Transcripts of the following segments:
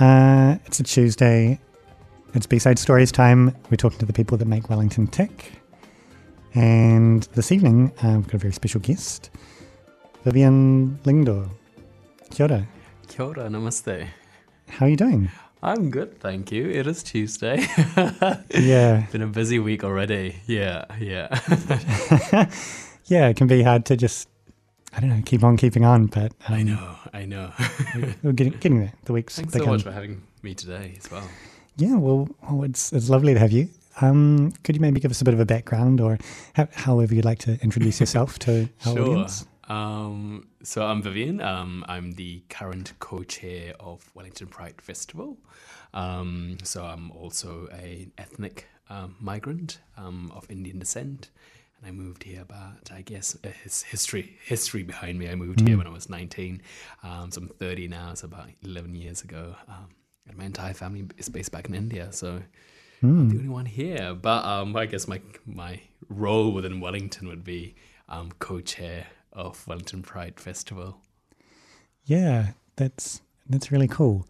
Uh, it's a Tuesday. It's B-side stories time. We're talking to the people that make Wellington tick. And this evening, uh, we've got a very special guest, Vivian Lyngdoh. Kia ora. Kia ora, namaste. How are you doing? I'm good, thank you. It is Tuesday. Yeah. Been a busy week already. Yeah, yeah. yeah, it can be hard to just, I don't know, keep on keeping on, but um, I know, I know. we're getting, getting there. The weeks Thanks so much for having me today as well. Yeah, well, well, it's it's lovely to have you. Um, could you maybe give us a bit of a background, or ho- however you'd like to introduce yourself to our Sure. audience? Um, so I'm Vivian. Um, I'm the current co-chair of Wellington Pride Festival. Um, so I'm also an ethnic um, migrant um, of Indian descent, and I moved here about I guess uh, his history history behind me. I moved here when I was 19. Um, so I'm 30 now. So about 11 years ago. Um, and my entire family is based back in India. So I'm the only one here. But um, I guess my my role within Wellington would be um, co-chair of Wellington Pride Festival. Yeah, that's that's really cool.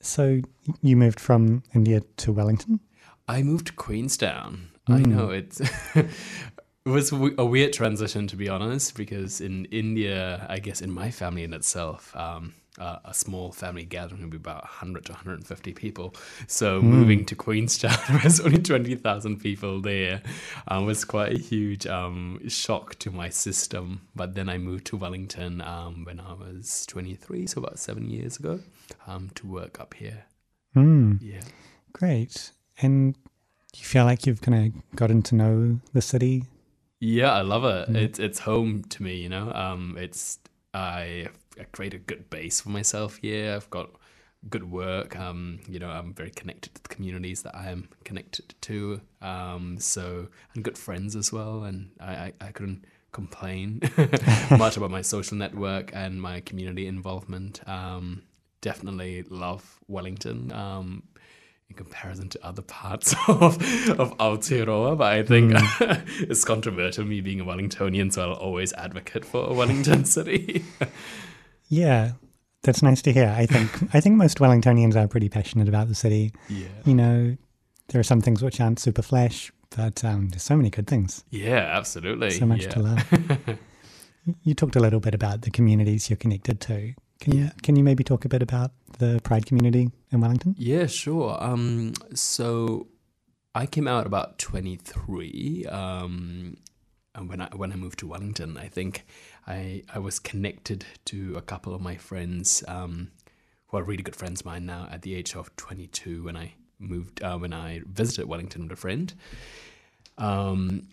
So you moved from India to Wellington. I moved to Queenstown. I know it's it was a weird transition to be honest, because in India, I guess in my family in itself, um, uh, a small family gathering would be about 100 to 150 people. So moving to Queenstown, there's only 20,000 people there, um, was quite a huge um, shock to my system. But then I moved to Wellington um, when I was 23, so about seven years ago, um, to work up here. Hmm, Yeah. great. And do you feel like you've kind of gotten to know the city? Yeah, I love it. It's it's home to me, you know. Um, it's I I create a good base for myself here. I've got good work. Um, you know, I'm very connected to the communities that I am connected to. Um, so and good friends as well. And I I, I couldn't complain much about my social network and my community involvement. Um, definitely love Wellington. Um, in comparison to other parts of of Aotearoa, but I think it's controversial me being a Wellingtonian, so I'll always advocate for Wellington city. Yeah, that's nice to hear. I think I think most Wellingtonians are pretty passionate about the city. yeah, You know, there are some things which aren't super flash, but um, there's so many good things. yeah, absolutely. So much yeah. to love. you talked a little bit about the communities you're connected to. Can you can you maybe talk a bit about the Pride community in Wellington? Yeah, sure. Um, so I came out about 23. Um, and when I when I moved to Wellington, I think I I was connected to a couple of my friends um, who are really good friends of mine now. At the age of 22, when I moved, uh, when I visited Wellington with a friend. Um,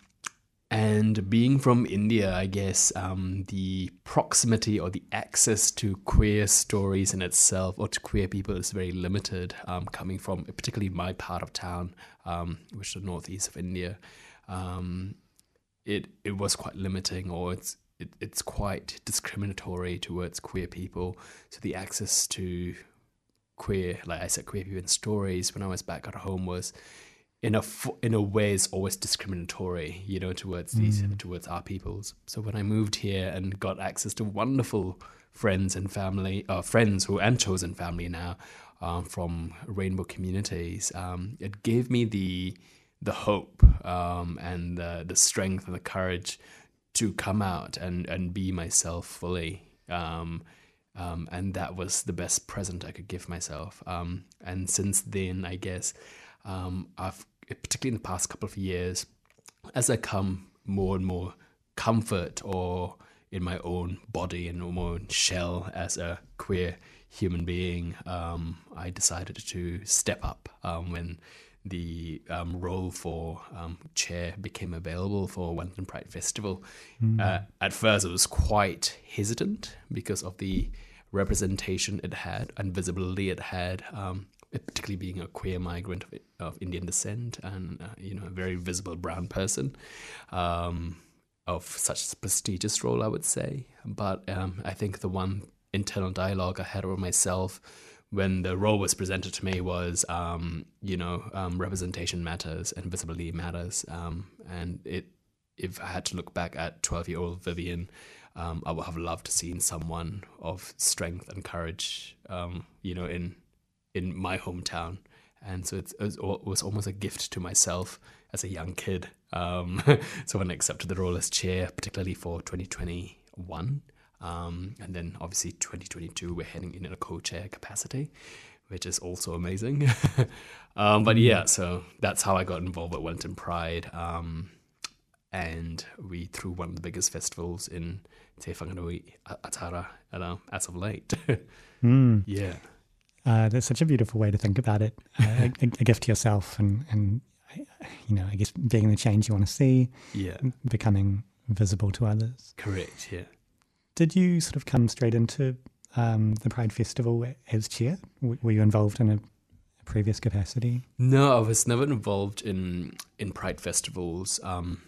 and being from India, I guess um, the proximity or the access to queer stories in itself or to queer people is very limited. Um, coming from particularly my part of town, um, which is the northeast of India, um, it it was quite limiting, or it's it, it's quite discriminatory towards queer people. So the access to queer, like I said, queer people in stories when I was back at home was in a in a way is always discriminatory, you know, towards these towards our peoples. So when I moved here and got access to wonderful friends and family, uh, friends who and chosen family now um, from rainbow communities, um, it gave me the the hope um, and the, the strength and the courage to come out and and be myself fully. Um, um, and that was the best present I could give myself. Um, and since then, I guess um, I've, particularly in the past couple of years, as I come more and more comfort or in my own body and my own shell as a queer human being, um, I decided to step up um, when the um, role for um, chair became available for Wellington Pride Festival. Uh, at first, I was quite hesitant because of the representation it had and visibility it had, um, particularly being a queer migrant of, of Indian descent and uh, you know a very visible brown person. Um, of such prestigious role, I would say. But um, I think the one internal dialogue I had with myself when the role was presented to me was, um, you know, um, representation matters and visibility matters. Um, and it, if I had to look back at 12 year old Vivian, um, I would have loved to seen someone of strength and courage, you know, in in my hometown, and so it's, it was almost a gift to myself as a young kid. Um, so when I accepted the role as chair, particularly for 2021, um, and then obviously 2022, we're heading in a co-chair capacity, which is also amazing. um, but yeah, so that's how I got involved with Wellington Pride. Um, and we threw one of the biggest festivals in Te Whanganui Atara uh, as of late. mm. Yeah. Uh, that's such a beautiful way to think about it. Uh, a, a, gift to yourself and, and, you know, I guess being the change you want to see. Yeah. Becoming visible to others. Correct, yeah. Did you sort of come straight into um, the Pride Festival as chair? were you involved in a, a, previous capacity? No, I was never involved in in Pride festivals. Um,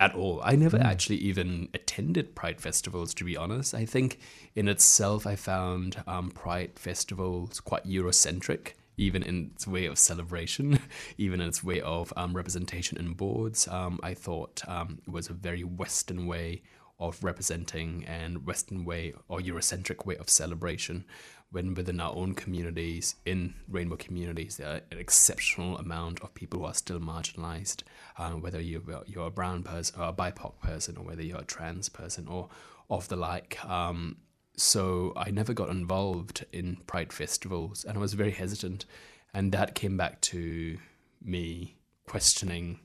at all. I never mm. actually even attended Pride festivals, to be honest. I think in itself, I found um, Pride festivals quite Eurocentric, even in its way of celebration, even in its way of um, representation in boards. Um, I thought um, it was a very Western way of representing and Western way or Eurocentric way of celebration when within our own communities, in rainbow communities, there are an exceptional amount of people who are still marginalized, uh, whether you're, you're a brown person or a BIPOC person, or whether you're a trans person or of the like. Um, so I never got involved in Pride festivals, and I was very hesitant. And that came back to me questioning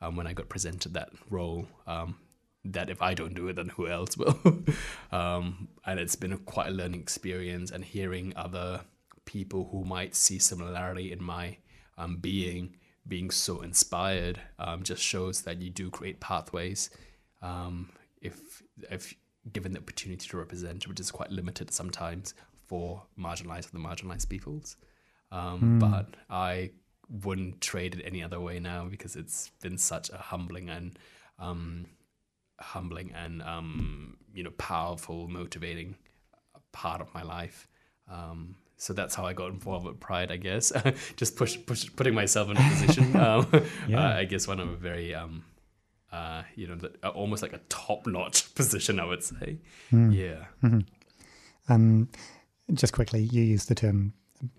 um, when I got presented that role. Um, that if I don't do it, then who else will? um, and it's been a quite a learning experience, and hearing other people who might see similarity in my um, being being so inspired um, just shows that you do create pathways um, if if given the opportunity to represent, which is quite limited sometimes for marginalized or the marginalized peoples. Mm. But I wouldn't trade it any other way now because it's been such a humbling and um, humbling and um, you know powerful, motivating part of my life. Um, so that's how I got involved with Pride, I guess. Just push, push, putting myself in a position. Um, yeah. uh, I guess one of a very, um, uh, you know, the, almost like a top-notch position, I would say. Mm. Yeah. Mm-hmm. Um, just quickly, you use the term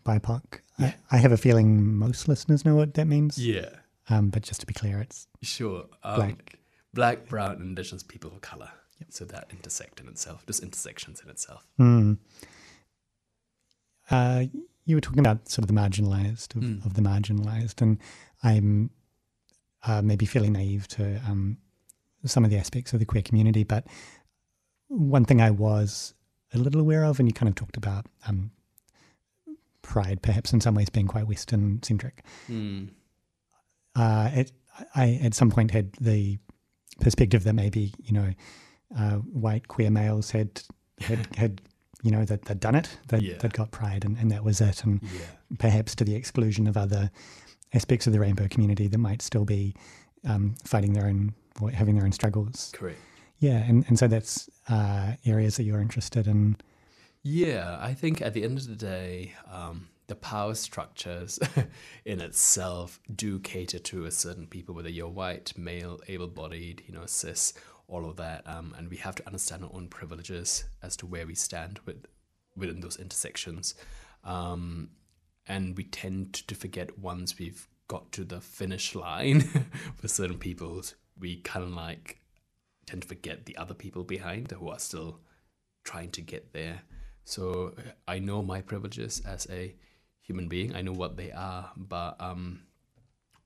BIPOC. Yeah. I, I, have a feeling most listeners know what that means. Yeah. Um, but just to be clear, it's sure um, black black, brown, and indigenous people of color. Yep. So that intersect in itself, just intersections in itself. Mm. Uh, you were talking about sort of the marginalized of, mm. of the marginalized, and I'm uh, maybe feeling naive to um, some of the aspects of the queer community, but one thing I was a little aware of, and you kind of talked about um, pride, perhaps in some ways being quite Western centric. Mm. Uh, it, I at some point had the perspective that maybe you know uh, white queer males had had had you know that they'd done it, they'd, yeah. they'd got pride, and, and that was it, and yeah. perhaps to the exclusion of other aspects of the rainbow community that might still be um, fighting their own or having their own struggles. Correct. Yeah, and and so that's uh, areas that you're interested in. Yeah, I think at the end of the day, um, the power structures in itself do cater to a certain people, whether you're white, male, able-bodied, you know, cis, all of that, um, and we have to understand our own privileges as to where we stand with within those intersections, um, and we tend to forget once we've got to the finish line for certain people, we kind of like tend to forget the other people behind who are still trying to get there. So I know my privileges as a human being. I know what they are, but um,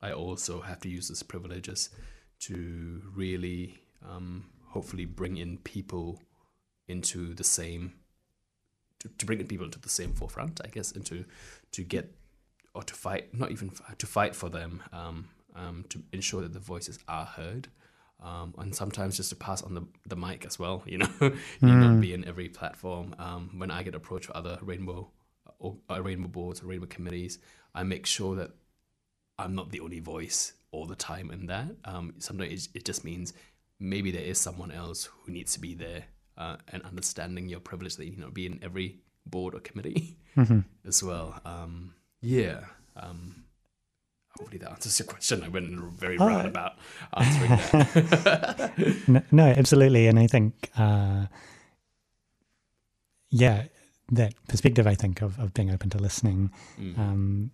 I also have to use these privileges to really, um, hopefully, bring in people into the same, to, to bring in people into the same forefront, I guess, and to to get or to fight, not even to fight for them, um, um, to ensure that the voices are heard. Um, and sometimes just to pass on the, the mic as well, you know, you mm. not be in every platform. Um, when I get approached for other rainbow or rainbow boards or rainbow committees, I make sure that I'm not the only voice all the time in that. Um, sometimes it, just means maybe there is someone else who needs to be there uh, and understanding your privilege that you know be in every board or committee mm-hmm. as well. Um, yeah. Um, hopefully that answers your question. I went very oh. about answering that. no, no, absolutely, and I think uh, yeah that perspective, I think, of, of being open to listening, Mm. um,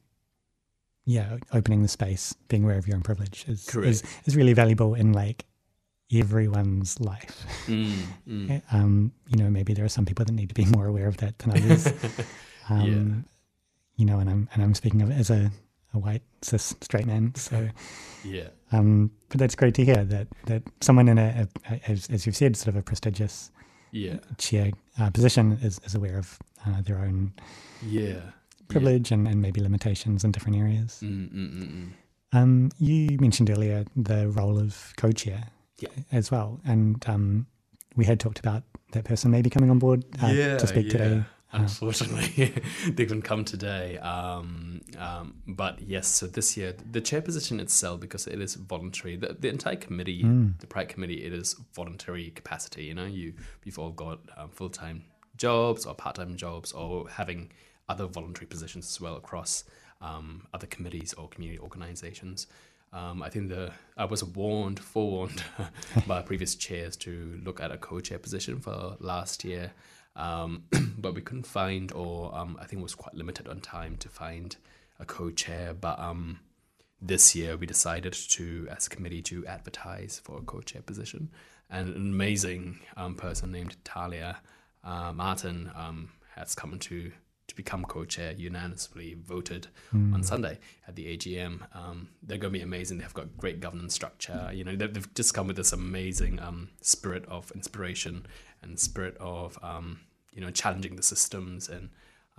yeah, opening the space, being aware of your own privilege is, is, is really valuable in like everyone's life. Mm, mm. Um, you know, maybe there are some people that need to be more aware of that than others. um, You know, and I'm and I'm speaking of it as a, a white cis straight man. So, yeah. um, but that's great to hear that that someone in a, a, a as, as you've said, sort of a prestigious Yeah. chair uh, position is, is aware of uh, their own Yeah. privilege and, and maybe limitations in different areas. Mm, mm, mm. Um, you mentioned earlier the role of co-chair Yeah. as well, and um, we had talked about that person maybe coming on board uh, to speak today. Uh, Unfortunately, they couldn't come today. Um, um, but yes, so this year, the chair position itself, because it is voluntary, the, the entire committee, Mm. the Pride Committee, it is voluntary capacity. You know, you we've all got um, full time jobs or part time jobs or having other voluntary positions as well across um, other committees or community organizations. Um, I think the I was warned, forewarned by previous chairs to look at a co-chair position for last year, um, but we couldn't find, or um, I think it was quite limited on time to find a co-chair. But um, this year we decided to, as a committee, to advertise for a co-chair position, and an amazing um, person named Talia uh, Martin um, has come to to become co-chair, unanimously voted on Sunday at the AGM. Um, they're going to be amazing. They've got great governance structure. You know, they've, they've just come with this amazing um, spirit of inspiration and spirit of um, you know challenging the systems and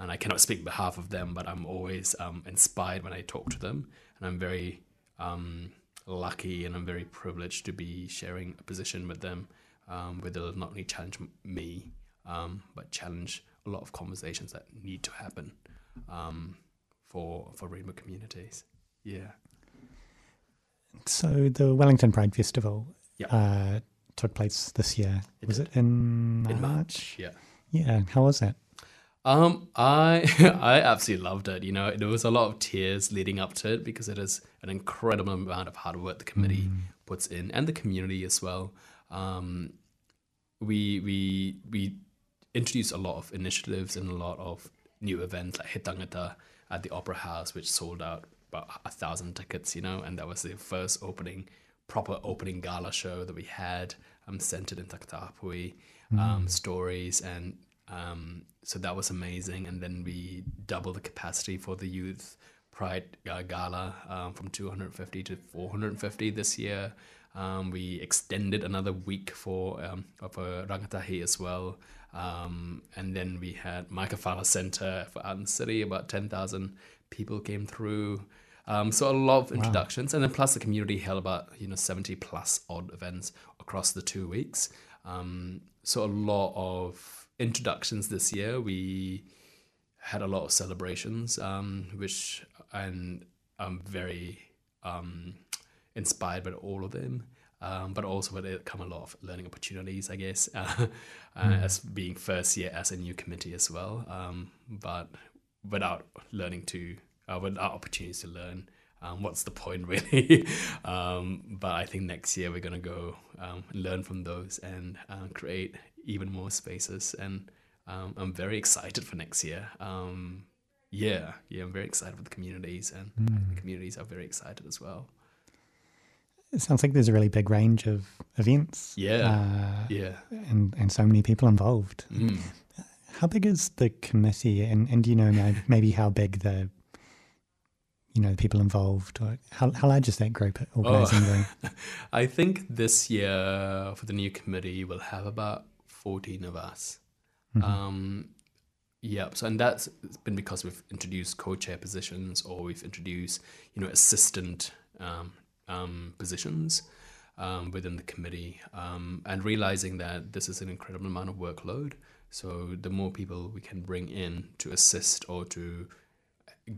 and I cannot speak on behalf of them, but I'm always um, inspired when I talk to them, and I'm very um, lucky and I'm very privileged to be sharing a position with them um, where they'll not only challenge me, um, but challenge a lot of conversations that need to happen um, for for rainbow communities. Yeah. So the Wellington Pride Festival Yeah. uh, took place this year. It was did. it in March? In March. Yeah. Yeah. How was it? Um, I I absolutely loved it. You know, there was a lot of tears leading up to it because it is an incredible amount of hard work the committee puts in and the community as well. Um, we we we introduced a lot of initiatives and a lot of new events like Hitangata at the Opera House, which sold out about a thousand tickets. You know, and that was the first opening proper opening gala show that we had um, centered in Takatapui um, stories and um, so that was amazing. And then we doubled the capacity for the youth pride uh, gala um, from 250 to 450 this year. Um, we extended another week for um, of a rangatahi as well. Um, and then we had Fowler Center for Out in the City. About 10,000 people came through. Um, so a lot of introductions, and then plus the community held about you know seventy plus odd events across the two weeks. Um, so a lot of introductions this year. We had a lot of celebrations, um, which and I'm very um, inspired by all of them. Um, but also with it come a lot of learning opportunities, I guess, uh, uh, as being first year as a new committee as well. Um, but without learning to, uh, without opportunities to learn, um, what's the point really? um, but I think next year we're gonna go um, learn from those and uh, create even more spaces. And um, I'm very excited for next year. Um, yeah, yeah, I'm very excited for the communities, and the communities are very excited as well. It sounds like there's a really big range of events. Yeah, Uh, yeah. and, and so many people involved. Mm. How big is the committee, and, and do you know maybe how big the you know the people involved, or how how large is that group organising the? I think this year for the new committee we'll have about fourteen of us. Um, yeah, so and that's been because we've introduced co-chair positions or we've introduced you know assistant um, um, positions um, within the committee, um, and realizing that this is an incredible amount of workload. So the more people we can bring in to assist or to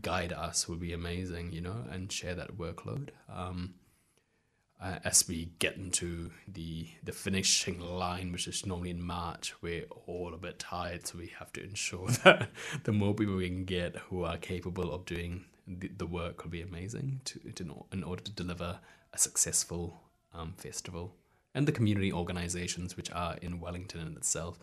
guide us would be amazing, you know, and share that workload. Uh, as we get into the the finishing line, which is normally in March, we're all a bit tired, so we have to ensure that the more people we can get who are capable of doing the, the work will be amazing to, to in order to deliver a successful um, festival. And the community organizations which are in Wellington in itself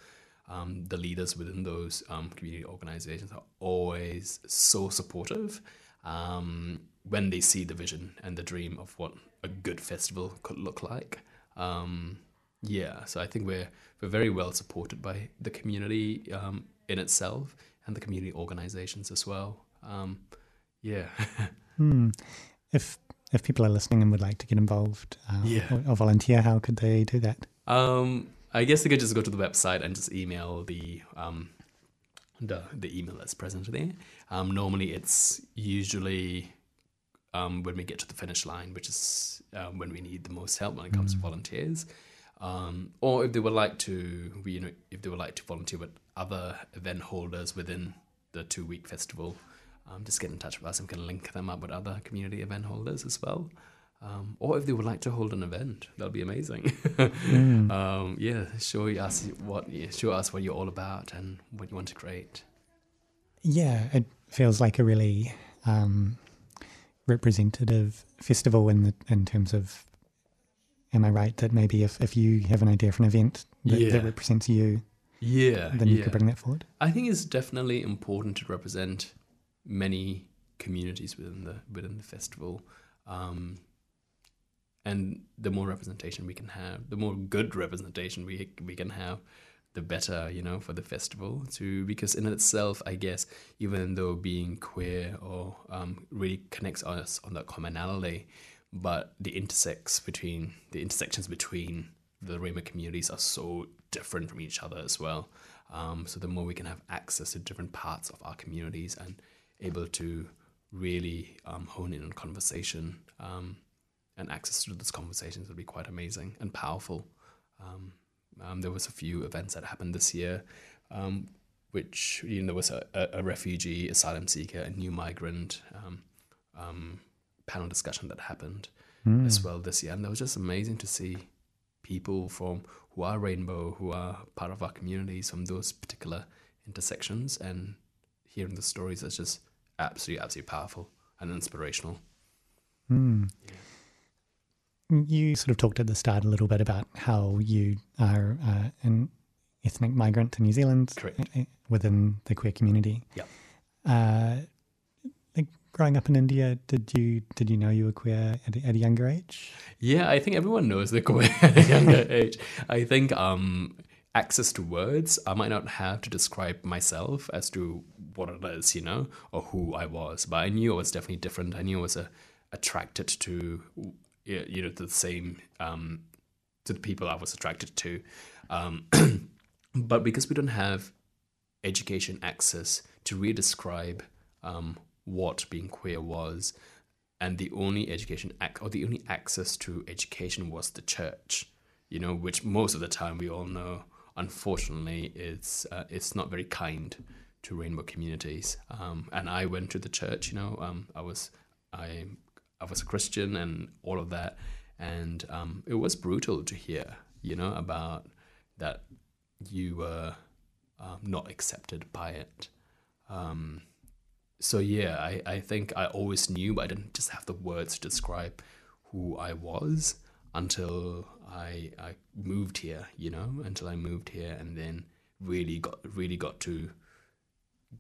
um, the leaders within those um, community organizations are always so supportive um, when they see the vision and the dream of what a good festival could look like. Um, yeah, so I think we're we're very well supported by the community um, in itself and the community organizations as well. Um, yeah. Hmm. If if people are listening and would like to get involved uh, Yeah. or, or volunteer, how could they do that? Um, I guess they could just go to the website and just email the um, the the email that's present there. Um, normally, it's usually um, when we get to the finish line, which is um, when we need the most help when it comes to volunteers. Um, or if they would like to, you know, if they would like to volunteer with other event holders within the two week festival, um, just get in touch with us and we can link them up with other community event holders as well. Um, or if they would like to hold an event, that'll be amazing. um, yeah, show us what show us what you're all about and what you want to create. Yeah, it feels like a really um, representative festival in the in terms of. Am I right that maybe if, if you have an idea for an event that, Yeah. that represents you, Yeah, then you yeah. could bring that forward? I think it's definitely important to represent many communities within the within the festival, um, and the more representation we can have, the more good representation we we can have, the better, you know, for the festival. To because in itself, I guess, even though being queer or um, really connects us on that commonality, but the intersects between the intersections between the rainbow communities are so different from each other as well. Um, so the more we can have access to different parts of our communities and able to really um, hone in on conversation um, and access to those conversations would be quite amazing and powerful. Um, um, there was a few events that happened this year, um, which you know there was a, a, refugee, asylum seeker, a new migrant um, um, panel discussion that happened as well this year, and that was just amazing to see people from who are rainbow, who are part of our communities from those particular intersections, and hearing the stories is just absolutely, absolutely powerful and inspirational. Hmm. You sort of talked at the start a little bit about how you are uh, an ethnic migrant to New Zealand Correct. uh, within the queer community. Yep. Uh, like growing up in India, did you did you know you were queer at, a- at a younger age? Yeah, I think everyone knows they're queer at a younger age. I think um, access to words I might not have to describe myself as to what it is, you know, or who I was. But I knew I was definitely different. I knew I was uh, attracted to, you know, to the same um, to the people I was attracted to. Um, but because we don't have education access to re-describe um, what being queer was, and the only education ac- or the only access to education was the church, you know, which most of the time we all know, unfortunately, it's uh, it's not very kind to rainbow communities. Um, and I went to the church, you know, um, I was I I was a Christian and all of that, and um, it was brutal to hear, you know, about that you were um, not accepted by it. Um, so yeah, I, I think I always knew, but I didn't just have the words to describe who I was until I I moved here, you know, until I moved here and then really got really got to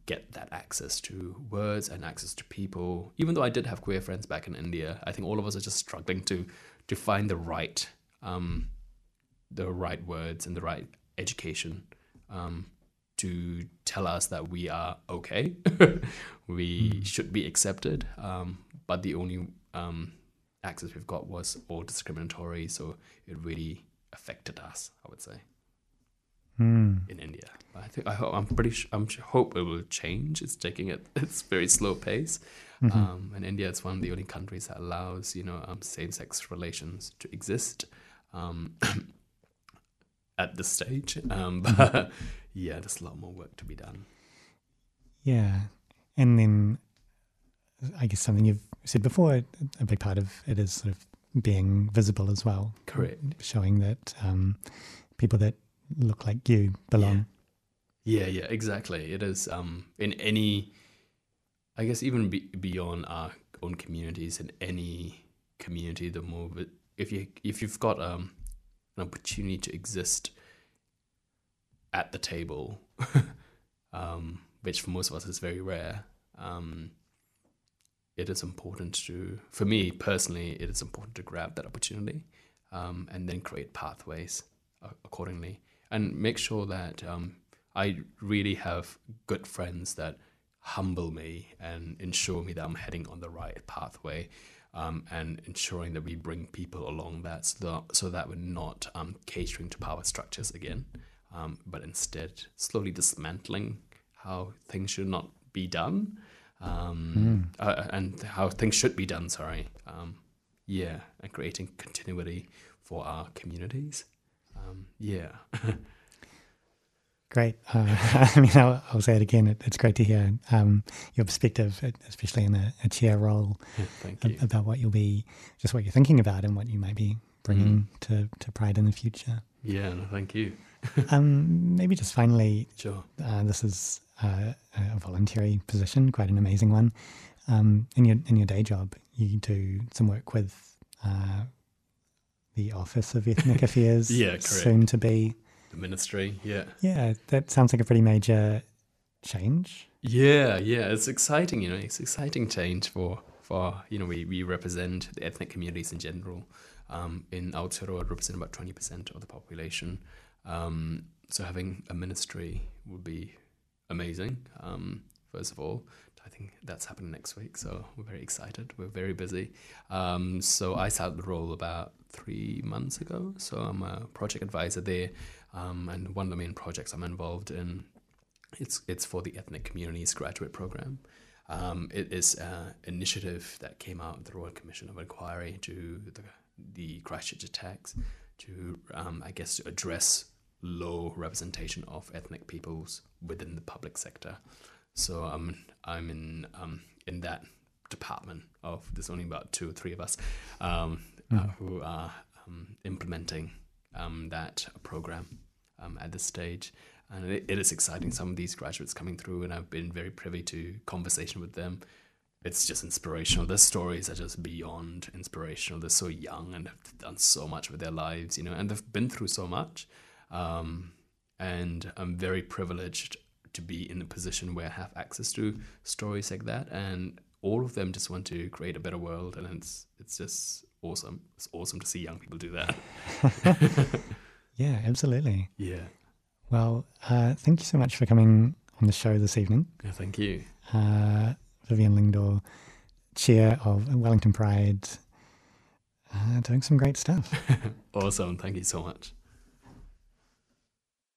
get that access to words and access to people. Even though I did have queer friends back in India, I think all of us are just struggling to to find the right um, the right words and the right education um, to tell us that we are okay, we should be accepted. Um, but the only um, access we've got was all discriminatory, so it really affected us. I would say Hmm. in India. I think I hope I'm pretty sure I'm sure, hope it will change. It's taking it it's very slow pace. Um, and India is one of the only countries that allows you know um, same sex relations to exist um, at this stage. Um, but yeah, there's a lot more work to be done. Yeah, and then I guess something you've said before, a big part of it is sort of being visible as well. Correct. Showing that um, people that look like you belong. Yeah, yeah, exactly. It is um, in any, I guess, even be, beyond our own communities, in any community, the more if you if you've got um, an opportunity to exist at the table, um, which for most of us is very rare. Um, it is important to, for me personally, it is important to grab that opportunity um, and then create pathways uh, accordingly and make sure that um, I really have good friends that humble me and ensure me that I'm heading on the right pathway. Um, and ensuring that we bring people along that so that, so that we're not um, catering to power structures again, um, but instead slowly dismantling how things should not be done um, mm. uh, and how things should be done. Sorry, um, yeah, and creating continuity for our communities. Um, yeah. Great. Uh, I mean, I'll, I'll, say it again. It, it's great to hear um, your perspective, especially in a, a chair role, yeah, thank you. about what you'll be, just what you're thinking about, and what you might be bringing mm. to, to Pride in the future. Yeah, no, thank you. um, maybe just finally, sure. Uh, this is uh, a voluntary position, quite an amazing one. Um, in your in your day job, you do some work with uh, the Office of Ethnic Affairs, yeah, correct. soon to be the ministry. Yeah. Yeah, that sounds like a pretty major change. Yeah, yeah, it's exciting. You know, it's exciting change for for you know we, we represent the ethnic communities in general. Um, in Aotearoa, represent about twenty percent of the population. Um, so having a ministry would be amazing. Um, first of all, I think that's happening next week, so we're very excited. We're very busy. Um, so I started the role about three months ago. So I'm a project advisor there, um, and one of the main projects I'm involved in, it's it's for the ethnic communities graduate program. Um, it is an initiative that came out of the Royal Commission of Inquiry to the, the Christchurch attacks to, um, I guess, to address low representation of ethnic peoples within the public sector. So um, I'm in um, in that department of there's only about two or three of us um, mm. uh, hmm. who are um, implementing um, that program um, at this stage. And it, it is exciting. Some of these graduates coming through, and I've been very privy to conversation with them. It's just inspirational. Their stories are just beyond inspirational. They're so young and have done so much with their lives, you know, and they've been through so much. Um, and I'm very privileged to be in a position where I have access to stories like that. And all of them just want to create a better world, and it's it's just awesome. It's awesome to see young people do that. yeah, absolutely. Yeah. Well, uh, thank you so much for coming on the show this evening. Yeah, thank you. Uh, Vivian Lyngdoh, chair of Wellington Pride, uh, doing some great stuff. awesome. Thank you so much.